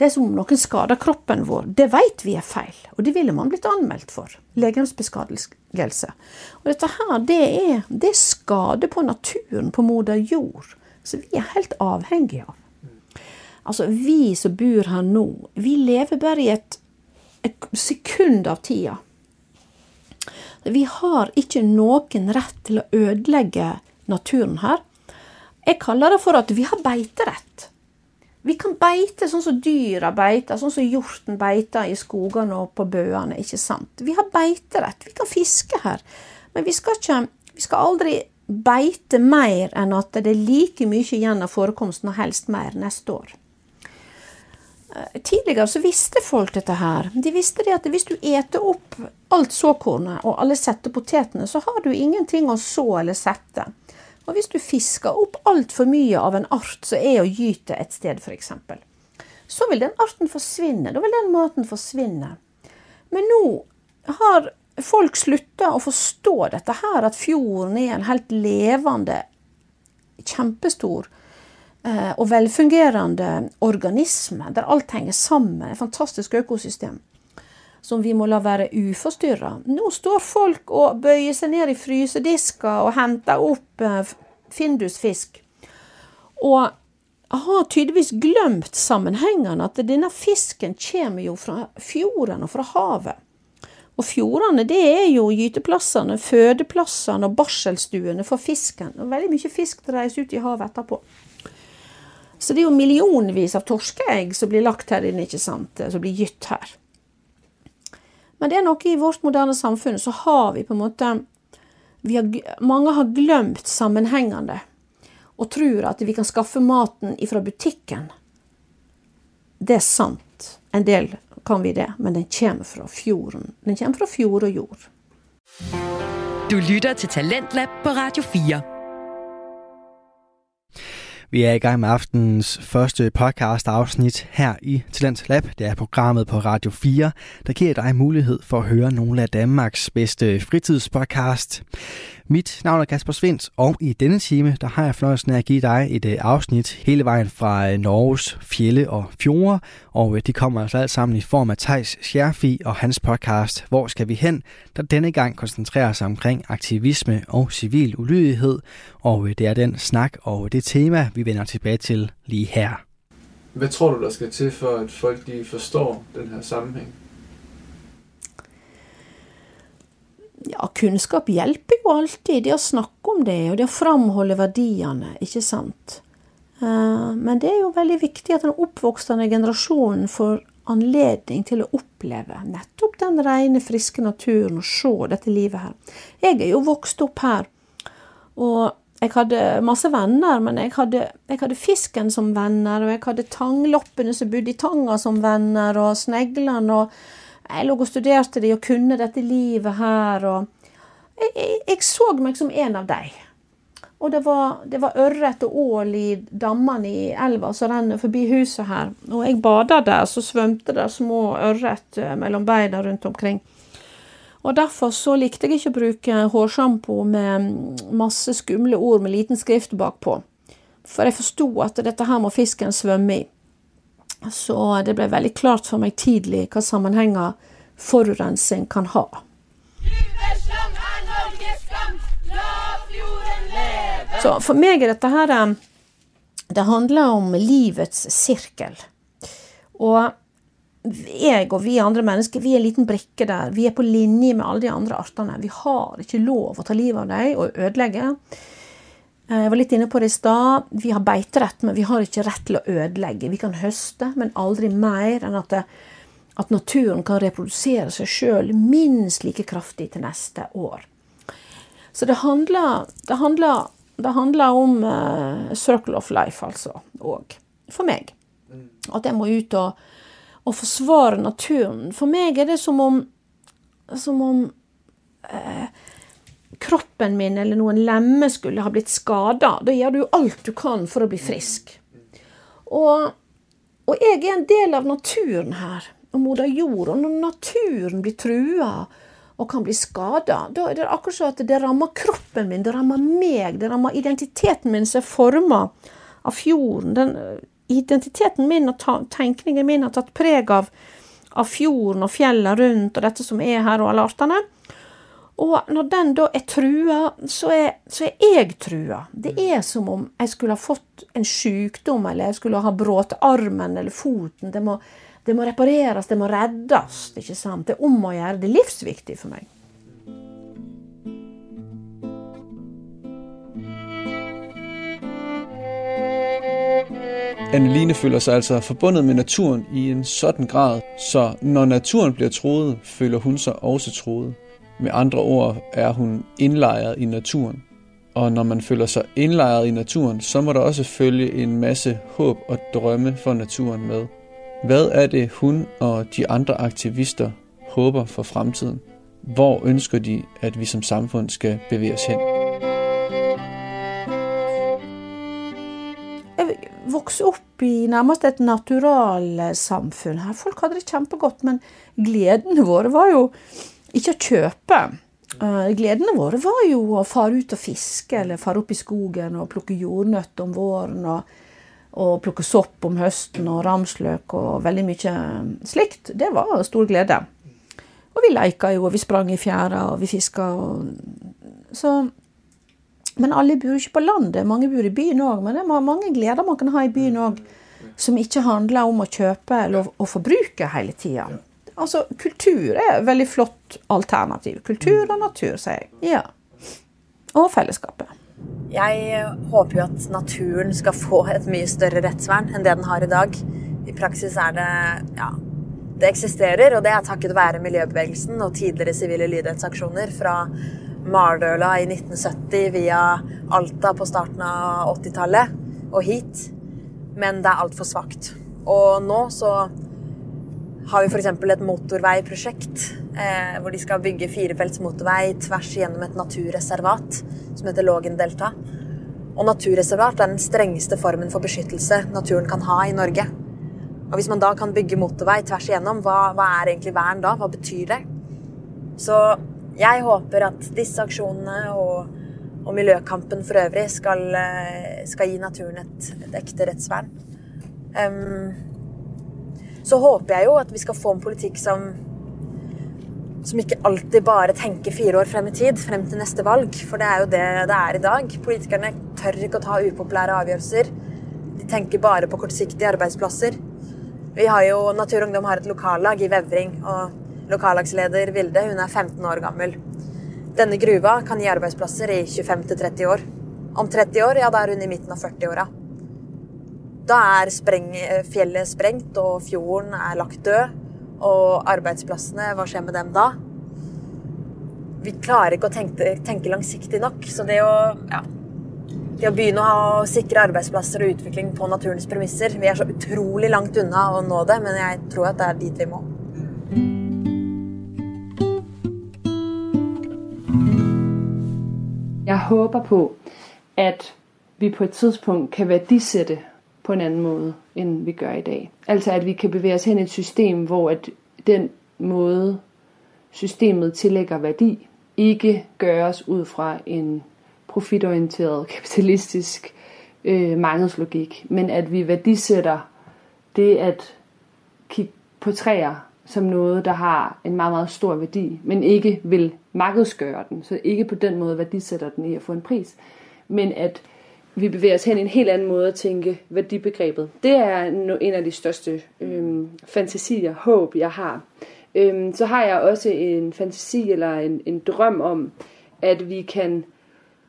Det er som om noen skader kroppen vår. Det vet vi er feil, og det ville man blitt anmeldt for. Legemsbeskadigelse. Og dette her, det er, det er skade på naturen, på moder jord, som vi er helt avhengige av. Altså, vi som bor her nå, vi lever bare i et, et sekund av tida. Vi har ikke noen rett til å ødelegge naturen her. Jeg kaller det for at vi har beiterett. Vi kan beite sånn som dyra beiter, sånn som hjorten beiter i skogene og på bøene. ikke sant? Vi har beiterett. Vi kan fiske her. Men vi skal, ikke, vi skal aldri beite mer enn at det er like mye igjen av forekomsten, og helst mer, neste år. Eh, Tidligere så visste folk dette her. De visste det at hvis du eter opp alt såkornet og alle settepotetene, så har du ingenting å så eller sette. Og hvis du fisker opp altfor mye av en art som er å gyte et sted, f.eks., så vil den arten forsvinne. Da vil den maten forsvinne. Men nå har folk slutta å forstå dette her, at fjorden er en helt levende, kjempestor eh, Eh, og velfungerende organisme, der alt henger sammen. Et fantastisk økosystem som vi må la være uforstyrra. Nå står folk og bøyer seg ned i frysedisker og henter opp eh, Findusfisk. Og har tydeligvis glemt sammenhengene, at denne fisken kommer jo fra fjorden og fra havet. Og fjordene det er jo gyteplassene, fødeplassene og barselstuene for fisken. Og veldig mye fisk reiser ut i havet etterpå. Så det er jo millionvis av torskeegg som blir lagt her inne, ikke sant? som blir gytt her. Men det er noe i vårt moderne samfunn så har vi på en måte har, Mange har glemt sammenhengende og tror at vi kan skaffe maten ifra butikken. Det er sant. En del kan vi det, men den kommer fra fjorden. Den kommer fra fjord og jord. Du lytter til Talentlab på Radio 4. Vi er i gang med aftenens første podcast afsnit her i Talent Lab. Det er programmet på Radio 4, der giver dig mulighed for at høre nogle af Danmarks bedste fritidspodcast. Mit navn er Kasper Svendt, og i denne time der har jeg fornøjelsen af at give dig et øh, afsnit hele vejen fra øh, Norges fjelle og fjorde, og øh, de kommer altså alt sammen i form af Tejs Scherfi og hans podcast Hvor skal vi hen, der denne gang koncentrerer sig omkring aktivisme og civil ulydighed, og det er den snak og det tema, vi vender tilbage til lige her. Hvad tror du, der skal til for, at folk de forstår den her sammenhæng? Ja, kunskap kunnskap hjelper jo alltid. Det å snakke om det, og det å framholde verdiene, ikke sant. Eh, men det er jo veldig viktig at den oppvoksende generasjonen får anledning til å oppleve nettopp den rene, friske naturen og se dette livet her. Jeg er jo vokst opp her, og jeg hadde masse venner, men jeg hadde, jeg hadde fisken som venner, og jeg hadde tangloppene som bodde i tanga som venner, og sneglene, og jeg lå og studerte det og kunne dette livet her, og jeg, jeg, jeg så meg som en av dem. Og det var, det var ørret og ål i dammene i elva som renner forbi huset her. Og jeg bada der, så svømte det små ørret eh, mellom beina rundt omkring. Og Derfor så likte jeg ikke å bruke hårsjampo med masse skumle ord med liten skrift bakpå. For jeg forsto at dette her må fisken svømme i. Så det ble veldig klart for meg tidlig hva sammenhenger forurensning kan ha. Gruveslam er Norges skam, la fjorden leve! Så for meg er dette her Det handler om livets sirkel. Og jeg og vi andre mennesker vi er en liten brikke der. Vi er på linje med alle de andre artene. Vi har ikke lov å ta livet av dem og ødelegge. Eh, jeg var litt inne på det i stad. Vi har beiterett, men vi har ikke rett til å ødelegge. Vi kan høste, men aldri mer enn at, det, at naturen kan reprodusere seg sjøl minst like kraftig til neste år. Så det handler, det handler det handler om uh, circle of life, altså. Og for meg. At jeg må ut og, og, forsvare naturen. For meg er det som om som om uh, kroppen min eller noen lemmer skulle ha blitt skada. Da gjør du alt du kan for å bli frisk. Og, og jeg er en del av naturen her, og moder jord. Og når naturen blir trua, og kan bli skada, da er det akkurat så at det rammer kroppen min, det rammer meg, det rammer identiteten min som er forma av fjorden. Den, eh, identiteten min og tenkningen min har tatt preg av, av fjorden og fjellene rundt og dette som er her, og alle artene. Og når den da er trua, så er, så er jeg trua. Det er som om jeg skulle ha fått en sykdom, eller jeg skulle ha brått armen eller foten. Det må, det må repareres, det må reddes. ikke sant? Det er om å gjøre. Det er livsviktig for meg. Anneline føler sig altså forbundet med naturen i en sådan grad, så når naturen bliver troet, føler hun sig også troet. Med andre ord er hun indlejret i naturen. Og når man føler sig indlejret i naturen, så må der også følge en masse håb og drømme for naturen med. Hvad er det, hun og de andre aktivister håber for fremtiden? Hvor ønsker de, at vi som samfund skal bevæge os hen? Jeg voksede opp i nærmest et naturalsamfunn her. Folk hadde det kjempegodt, men glæden vores var jo ikke å kjøpe. Eh, gledene våre var jo å fare ut og fiske, eller fare opp i skogen og plukke jordnøtter om våren. og og plukke sopp om høsten og ramsløk og veldig mye eh, slikt. Det var stor glede. Og vi leika jo, og vi sprang i fjæra, og vi fiska. Så Men alle bor ikke på landet. Mange bor i byen òg. Men det er mange gleder man kan ha i byen òg, som ikke handler om å kjøpe eller å forbruke hele tida. Altså, kultur er et veldig flott alternativ. Kultur og natur, sier jeg. Ja. Og fellesskapet. Jeg håper jo at naturen skal få et mye større rettsvern enn det den har i dag. I praksis er det ja, det eksisterer, og det er takket være miljøbevegelsen og tidligere sivile lydighetsaksjoner fra Mardøla i 1970 via Alta på starten av 80-tallet og hit. Men det er altfor svakt. Og nå så har vi f.eks. et motorveiprosjekt eh, hvor de skal bygge firefelts motorvei tvers gjennom et naturreservat som heter Lågendelta. Og naturreservat er den strengeste formen for beskyttelse naturen kan ha i Norge. Og hvis man da kan bygge motorvei tvers igjennom, hva, hva er egentlig vern da? Hva betyr det? Så jeg håper at disse aksjonene og, og miljøkampen for øvrig skal, eh, skal gi naturen et, et ekte rettsvern. Um, så håper jeg jo at vi skal få en politikk som som ikke alltid bare tenker fire år frem i tid, frem til neste valg. For det er jo det det er i dag. Politikerne tør ikke å ta upopulære avgjørelser. De tenker bare på kortsiktige arbeidsplasser. Vi har jo, Natur og Ungdom har et lokallag i Vevring, og lokallagsleder Vilde hun er 15 år gammel. denne gruva kan gi arbeidsplasser i 25-30 år. Om 30 år, ja, da er hun i midten av 40-åra. Da er spreng, eh, fjellet sprengt, og fjorden er lagt død. Og arbeidsplassene, hva skjer med dem da? Vi klarer ikke å tenke, tenke langsiktig nok. Så det å, ja, det å begynne å ha sikre arbeidsplasser og utvikling på naturens premisser Vi er så utrolig langt unna å nå det, men jeg tror at det er dit vi må. Jeg håber på, at vi på et tidspunkt kan værdisætte på en anden måde, end vi gør i dag. Altså at vi kan bevæge os hen i et system, hvor at den måde, systemet tillægger værdi, ikke gøres ud fra en profitorienteret, kapitalistisk øh, markedslogik, men at vi værdisætter det at kigge på træer som noget, der har en meget, meget stor værdi, men ikke vil markedsgøre den, så ikke på den måde værdisætter den i at få en pris, men at vi bevæger os hen i en helt anden måde at tænke værdibegrebet. Det er en af de største øhm, fantasier, håb, jeg har. Øhm, så har jeg også en fantasi eller en, en drøm om, at vi kan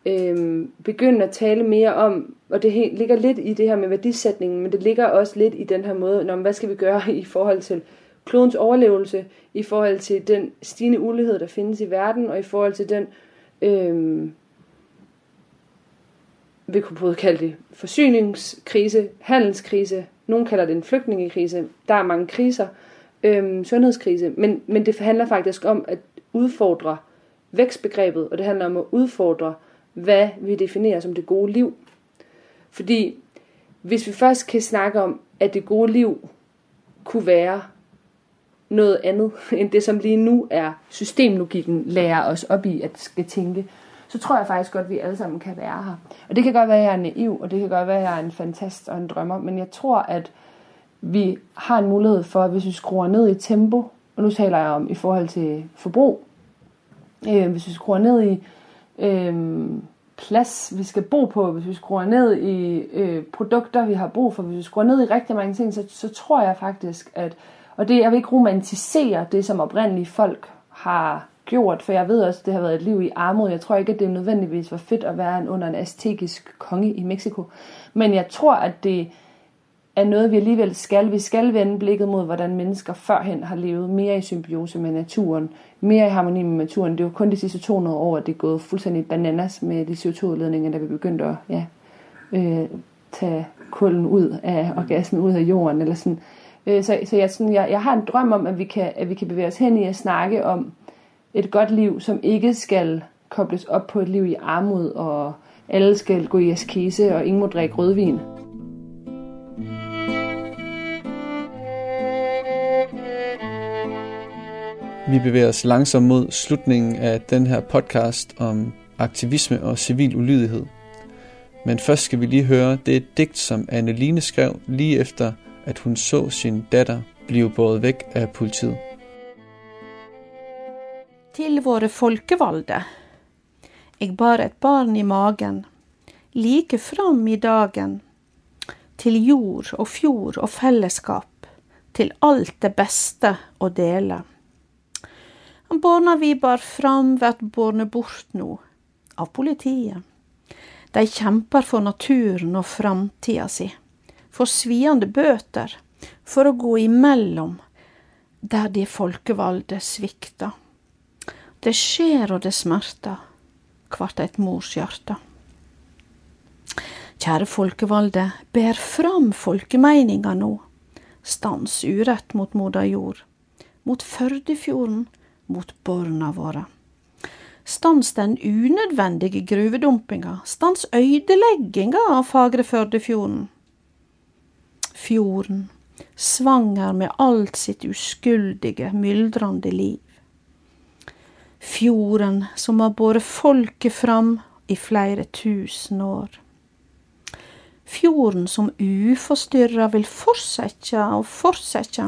øhm, begynde at tale mere om, og det ligger lidt i det her med værdisætningen, men det ligger også lidt i den her måde, når, hvad skal vi gøre i forhold til klodens overlevelse, i forhold til den stigende ulighed, der findes i verden, og i forhold til den, øhm, vi kunne både kalde det forsyningskrise, handelskrise, nogen kalder det en flygtningekrise, der er mange kriser, øhm, sundhedskrise, men, men det handler faktisk om at udfordre vækstbegrebet, og det handler om at udfordre, hvad vi definerer som det gode liv. Fordi hvis vi først kan snakke om, at det gode liv kunne være noget andet, end det som lige nu er systemlogikken lærer os op i at skal tænke, så tror jeg faktisk godt, at vi alle sammen kan være her. Og det kan godt være, at jeg er naiv, og det kan godt være, at jeg er en fantast og en drømmer, men jeg tror, at vi har en mulighed for, hvis vi skruer ned i tempo, og nu taler jeg om i forhold til forbrug, øh, hvis vi skruer ned i øh, plads, vi skal bo på, hvis vi skruer ned i øh, produkter, vi har brug for, hvis vi skruer ned i rigtig mange ting, så, så tror jeg faktisk, at, og det, jeg vil ikke romantisere det, som oprindelige folk har gjort, for jeg ved også, at det har været et liv i armod. Jeg tror ikke, at det nødvendigvis var fedt at være under en aztekisk konge i Mexico. Men jeg tror, at det er noget, vi alligevel skal. Vi skal vende blikket mod, hvordan mennesker førhen har levet mere i symbiose med naturen, mere i harmoni med naturen. Det er jo kun de sidste 200 år, at det er gået fuldstændig bananas med de CO2-udledninger, da vi begyndte at ja, øh, tage kulden ud af og gassen ud af jorden. Eller sådan. Øh, så så jeg, sådan, jeg, jeg har en drøm om, at vi, kan, at vi kan bevæge os hen i at snakke om et godt liv, som ikke skal kobles op på et liv i armod, og alle skal gå i askese, og ingen må drikke rødvin. Vi bevæger os langsomt mod slutningen af den her podcast om aktivisme og civil ulydighed. Men først skal vi lige høre det digt, som Anneline skrev lige efter, at hun så sin datter blive båret væk af politiet. Til våre folkevalde. Jeg bar et barn i magen, like fram i dagen. Til jord og fjord og fellesskap, til alt det beste å dele. Barna vi bar fram, blir borne bort nå, av politiet. De kjemper for naturen og framtida si, for sviende bøter, for å gå imellom der de folkevalde svikter. Det skjer og det smerter, kvart eit mors hjerte. Kjære folkevalde, ber fram folkemeininga nå. Stans urett mot moder jord, mot Førdefjorden, mot borna våre. Stans den unødvendige gruvedumpinga, stans øydelegginga av fagre Førdefjorden. Fjorden, svanger med alt sitt uskyldige, myldrande liv. Fjorden som har båret folket fram i flere tusen år. Fjorden som uforstyrra vil fortsette og fortsette,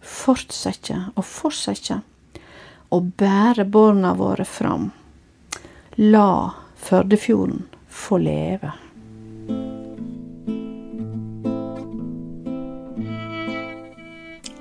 fortsette og fortsette og bære barna våre fram. La Førdefjorden få leve.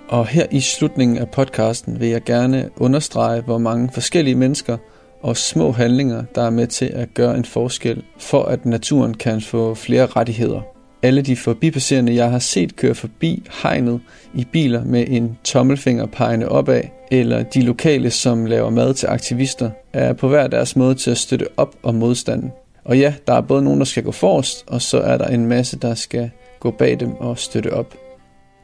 Og her i slutningen af podcasten vil jeg gerne understrege, hvor mange forskellige mennesker og små handlinger, der er med til at gøre en forskel, for at naturen kan få flere rettigheder. Alle de forbipasserende, jeg har set køre forbi hegnet i biler med en tommelfinger pegende opad, eller de lokale, som laver mad til aktivister, er på hver deres måde til at støtte op om modstanden. Og ja, der er både nogen, der skal gå forrest, og så er der en masse, der skal gå bag dem og støtte op.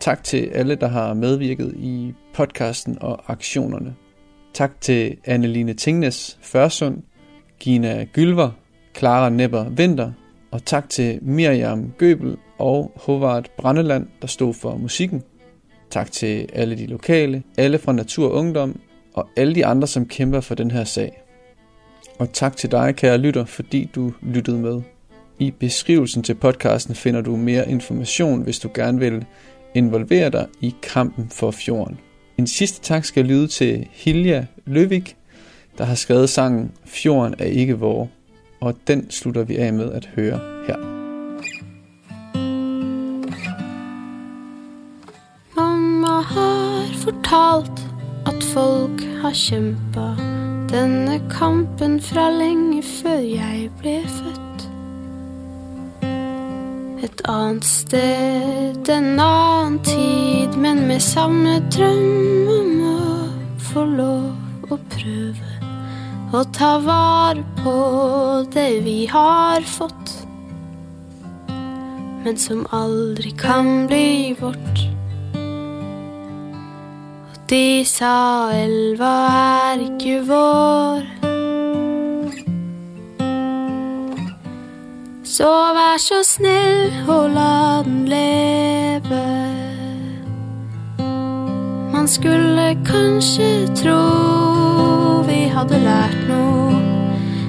Tak til alle, der har medvirket i podcasten og aktionerne. Tak til Anneline Tingnes Førsund, Gina Gylver, Clara Nepper Vinter, og tak til Miriam Gøbel og Hovard Brandeland, der stod for musikken. Tak til alle de lokale, alle fra Natur og Ungdom, og alle de andre, som kæmper for den her sag. Og tak til dig, kære lytter, fordi du lyttede med. I beskrivelsen til podcasten finder du mere information, hvis du gerne vil involvere dig i kampen for fjorden. En sidste tak skal lyde til Hilja Løvik, der har skrevet sangen Fjorden er ikke vor, og den slutter vi af med at høre her. Mamma har fortalt at folk har kæmpet denne kampen fra længe før jeg blev født. Et annet sted, en annen tid, men med samme drøm om å få lov å prøve å ta vare på det vi har fått, men som aldri kan bli vårt. Og de sa elva er ikke vår. Så vær så snill og la den leve. Man skulle kanskje tro vi hadde lært noe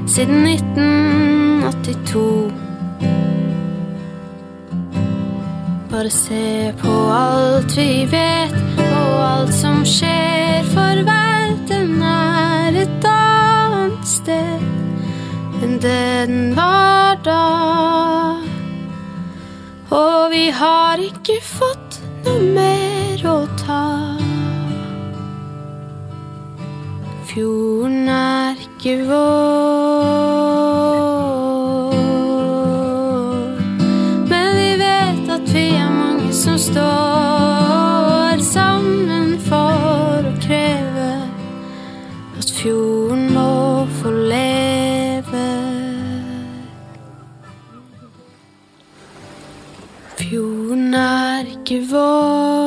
siden 1982. Bare se på alt vi vet, og alt som skjer, for verden er et annet sted end den var da. Og vi har ikke fått noe mer å ta. Fjorden er ikke vår. Er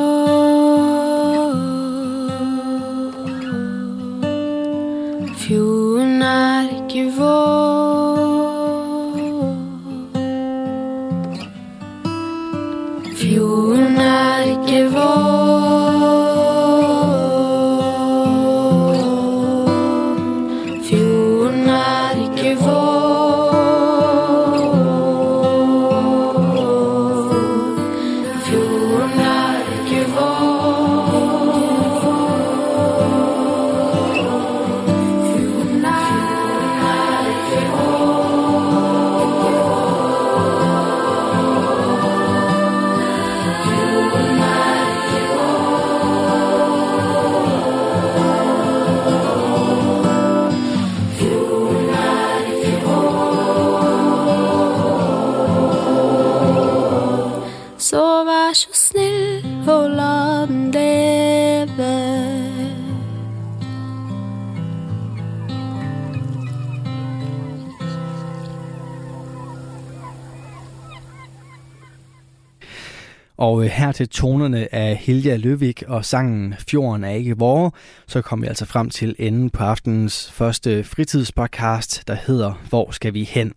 her til tonerne af Hilja Løvik og sangen Fjorden er ikke vore, så kom vi altså frem til enden på aftenens første fritidspodcast, der hedder Hvor skal vi hen?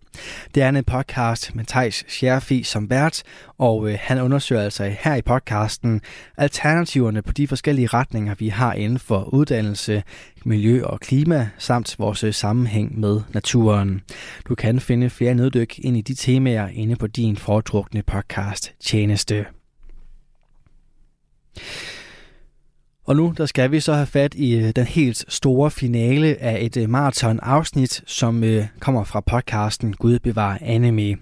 Det er en podcast med Tejs Scherfi som vært, og øh, han undersøger altså her i podcasten alternativerne på de forskellige retninger, vi har inden for uddannelse, miljø og klima, samt vores øh, sammenhæng med naturen. Du kan finde flere neddyk ind i de temaer inde på din foretrukne podcast tjeneste. Og nu der skal vi så have fat i øh, den helt store finale af et øh, maraton-afsnit, som øh, kommer fra podcasten Gud bevar anime.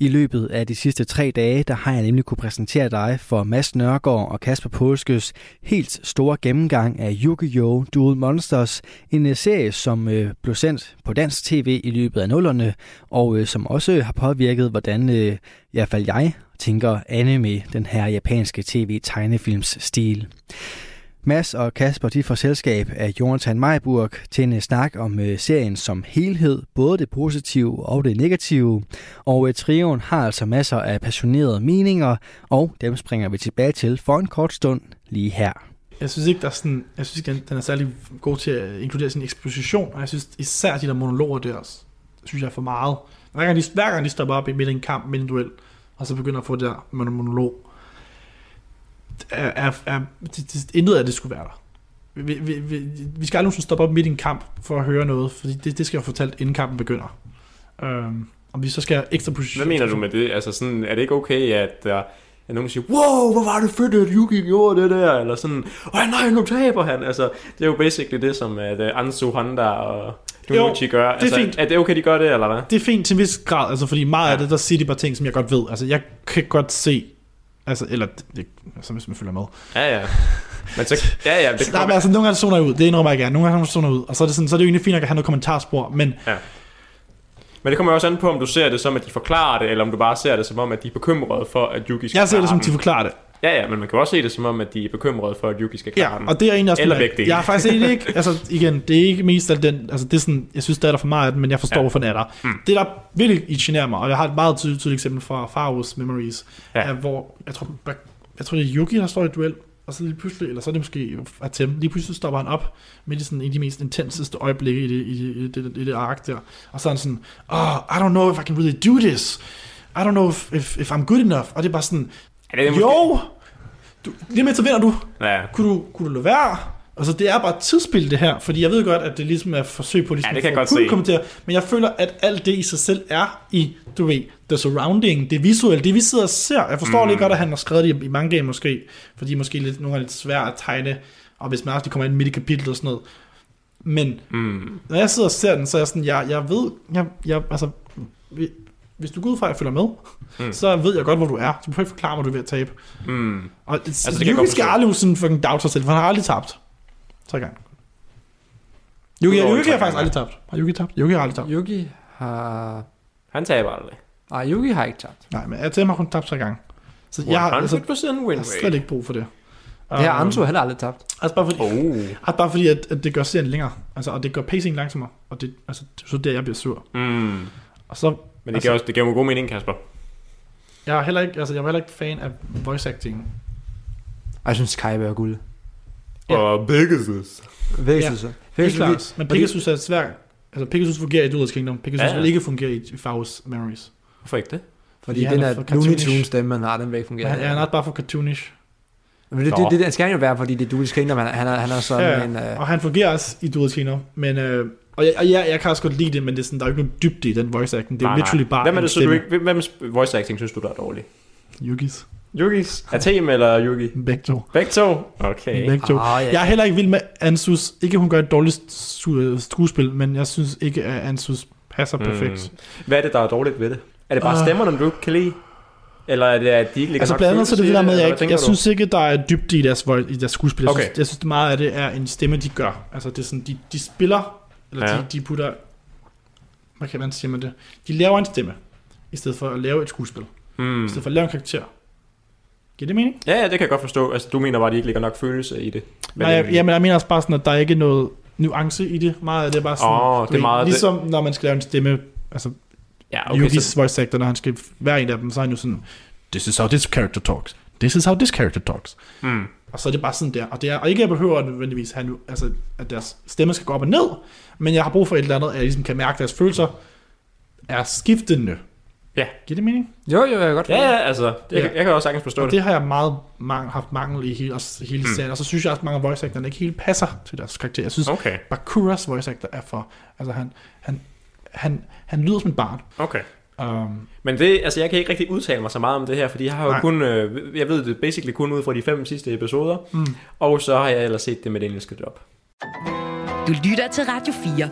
I løbet af de sidste tre dage, der har jeg nemlig kunne præsentere dig for Mads Nørgaard og Kasper Påskes helt store gennemgang af Yu-Gi-Oh! Duel Monsters, en øh, serie, som øh, blev sendt på dansk tv i løbet af nullerne, og øh, som også har påvirket, hvordan i hvert fald jeg tænker anime, den her japanske tv-tegnefilms stil. Mads og Kasper de får selskab af Jonathan Meiburg til en øh, snak om øh, serien som helhed, både det positive og det negative. Og øh, trioen har altså masser af passionerede meninger, og dem springer vi tilbage til for en kort stund lige her. Jeg synes ikke, der er sådan, jeg synes ikke, den er særlig god til at inkludere sin eksposition, og jeg synes især de der monologer der synes jeg er for meget. Hver gang de, hver gang de stopper op i midt i en kamp, midt i en duel, og så begynder at få det der monolog, er, er, er det, det, intet af det skulle være der. Vi, vi, vi, vi skal aldrig stoppe op midt i en kamp for at høre noget, fordi det, det skal jeg fortalt, inden kampen begynder. Øhm, om vi så skal have ekstra position. Hvad mener du med det? Altså sådan, er det ikke okay, at at nogen siger, wow, hvor var det fedt, at Yuki gjorde det der, eller sådan, åh nej, nu taber han, altså, det er jo basically det, som at uh, Ansu Honda og Dumuchi gør, det er altså, fint. er det okay, de gør det, eller hvad? Det er fint til en vis grad, altså fordi meget ja. af det, der siger de bare ting, som jeg godt ved. Altså jeg kan godt se, altså, eller det, altså, hvis man følger med. Ja, ja. Men så, ja, ja, det Det der er altså nogle gange zoner jeg ud, det indrømmer jeg gerne. Nogle gange zoner jeg ud, og så er det sådan, så er det jo egentlig fint nok at have noget kommentarspor, men Ja. Men det kommer jo også an på, om du ser det som, at de forklarer det, eller om du bare ser det som om, at de er bekymrede for, at Yuki skal jeg ser det som, den. de forklarer det. Ja, ja, men man kan også se det som om, at de er bekymrede for, at Yuki skal klare Ja, den. og det er egentlig også Eller begge dele. Jeg er faktisk egentlig ikke, altså igen, det er ikke mest af den, altså det er sådan, jeg synes, der er der for meget af den, men jeg forstår, Ja. hvorfor den er der. Mm. Det, der virkelig generer mig, og jeg har et meget tydeligt, tydeligt eksempel fra Faros Memories, Ja. er, hvor, jeg tror, jeg tror, det er Yuki, der står i et duel, og så lige pludselig, eller så er det måske Atem, lige pludselig stopper han op i sådan en af de mest intenseste øjeblikke i det, i det, i det, i det ark der, og så er han sådan, oh, I don't know if I can really do this. I don't know if, if, if I'm good enough. Og det er bare sådan, Er det måske- jo, du, lige med så vinder du. Ja. Kunne du, kunne du lade være? Altså, det er bare tidsspil, det her. Fordi jeg ved godt, at det ligesom er forsøg på ligesom Ja, det kan jeg godt se. kommentere. Men jeg føler, at alt det i sig selv er i, du ved, the surrounding, det visuelle, det vi sidder og ser. Jeg forstår mm. lidt godt, at han har skrevet det i, i mange game måske, fordi måske lidt, nogle er lidt svært at tegne, og hvis man også lige kommer ind midt i kapitlet og sådan noget. Men mm. når jeg sidder og ser den, så er jeg sådan, jeg, jeg ved, jeg, jeg, altså, hvis du går ud fra, at jeg følger med, Mm. så ved jeg godt, hvor du er. Du behøver ikke forklare mig, du er ved at tabe. Mm. Og Altså, altså, det jeg Yuki skal aldrig sådan fucking doubt sig selv, for han har aldrig tabt. Tre gange. Yuki, Udover Yuki har faktisk aldrig tabt. Har Yuki tabt? Yuki har aldrig tabt. Yugi har... Han taber aldrig. Nej, Yugi har ikke tabt. Nej, men Atem har kun tabt tre gange. Så jeg har, altså, 100% win jeg har slet ikke brug for det. Det har Um, Ansu heller aldrig tabt. Altså bare fordi, oh. altså bare fordi at, at det gør serien længere. Altså, og det gør pacing langsommere. Og det, altså, det er så der, jeg bliver sur. Mm. Og så, Men det altså, giver, også, det giver jo god mening, Kasper. jeg er heller ikke, altså, jeg er heller ikke fan af voice acting. Og jeg synes, Kaiba er guld. Ja. Og Pegasus. Pegasus. Ja, er klart. Men Pegasus er svært. Altså, Pegasus fungerer i Duel's Kingdom. Pegasus Ja, ja, vil ikke fungere i, Faust Memories. Hvorfor ikke det? Fordi, Fordi han den er er for Looney. Tunes stemme, man har, den vil ikke Men fungere. han, han er bare for cartoonish. Men det, det, det, det, skal han jo være, fordi det er Duel's Kingdom, han, han, er, han er sådan Ja, en... Uh, og han fungerer også i Duel's Kingdom. Men, øh, og, jeg, og jeg, jeg kan også godt lide det, men det er sådan, der er jo ikke nogen dybde i den voice acting. Det er Nej, literally nej. bare Hvem er det, så du stemme. ikke, hvem voice acting synes du, der er dårlig? Yugis. Yugis? Atem eller Yugi? Begge to. Begge to? Okay. Begge to. Ah, ja. Jeg er heller ikke vild med Ansus. Ikke, hun gør et dårligt stu- skuespil, men jeg synes ikke, at Ansus passer perfekt. Mm. Hvad er det, der er dårligt ved det? Er det bare Ah. stemmerne, du ikke kan lide? Eller er det, at de ikke ligger Altså blandt andet så det det der med, at jeg, ikke, jeg du? synes ikke, der er dybde i deres, voice- i deres skuespil. Jeg, Okay. synes, jeg synes, meget af det er en stemme, de gør. Altså det er sådan, de, de spiller, eller Ja. ja. de, de putter, hvad kan man sige med det? De laver en stemme, i stedet for at lave et skuespil. Mm. I stedet for at lave en karakter. Giver det mening? Ja, ja, det kan jeg godt forstå. Altså, du mener bare, at de ikke ligger nok følelse i det. Nej, jeg, jamen, jeg mener også bare sådan, at der er ikke noget nuance i det. Meget af det er bare sådan, du det er ved, meget- ligesom når man skal lave en stemme, altså Ja, okay, okay, Yugis så, voice actor, når han skal være en af dem, så er han jo sådan, this is how this character talks. This is how this character talks. mm. Og så er det bare sådan der. Og, det er, og ikke jeg behøver nødvendigvis have nu, altså, at deres stemme skal gå op og ned, men jeg har brug for et eller andet, at jeg ligesom kan mærke, at deres følelser er skiftende. Ja. Giver det mening? jo, jo, jeg kan godt Ja, ja, altså, det, Ja. Jeg, jeg kan også sagtens forstå Og det. det har jeg meget mang, haft mangel i hele, også hele Mm. serien. Og så synes jeg også, at mange af voice actorerne ikke helt passer til deres karakter. Jeg synes, Okay, Bakuras voice actor er for... Altså, han, han, han, han lyder som et barn. okay. Um, Men det, altså jeg kan ikke rigtig udtale mig så meget om det her, fordi jeg har jo Nej. kun, øh, jeg ved det basically kun ud fra de fem sidste episoder, Mm. og så har jeg ellers set det med det engelske job. Du lytter til Radio 4.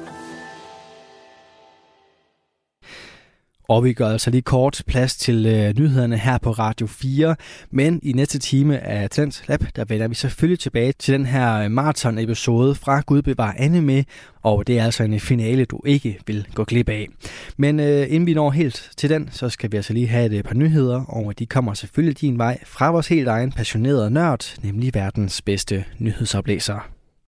Og vi gør altså lige kort plads til øh, nyhederne her på Radio 4. Men i næste time af Talent Lab, der vender vi selvfølgelig tilbage til den her øh, maraton-episode fra Gud bevar anime. Og det er altså en finale, du ikke vil gå glip af. Men øh, inden vi når helt til den, så skal vi altså lige have et øh, par nyheder. Og de kommer selvfølgelig din vej fra vores helt egen passionerede nørd, nemlig verdens bedste nyhedsoplæser.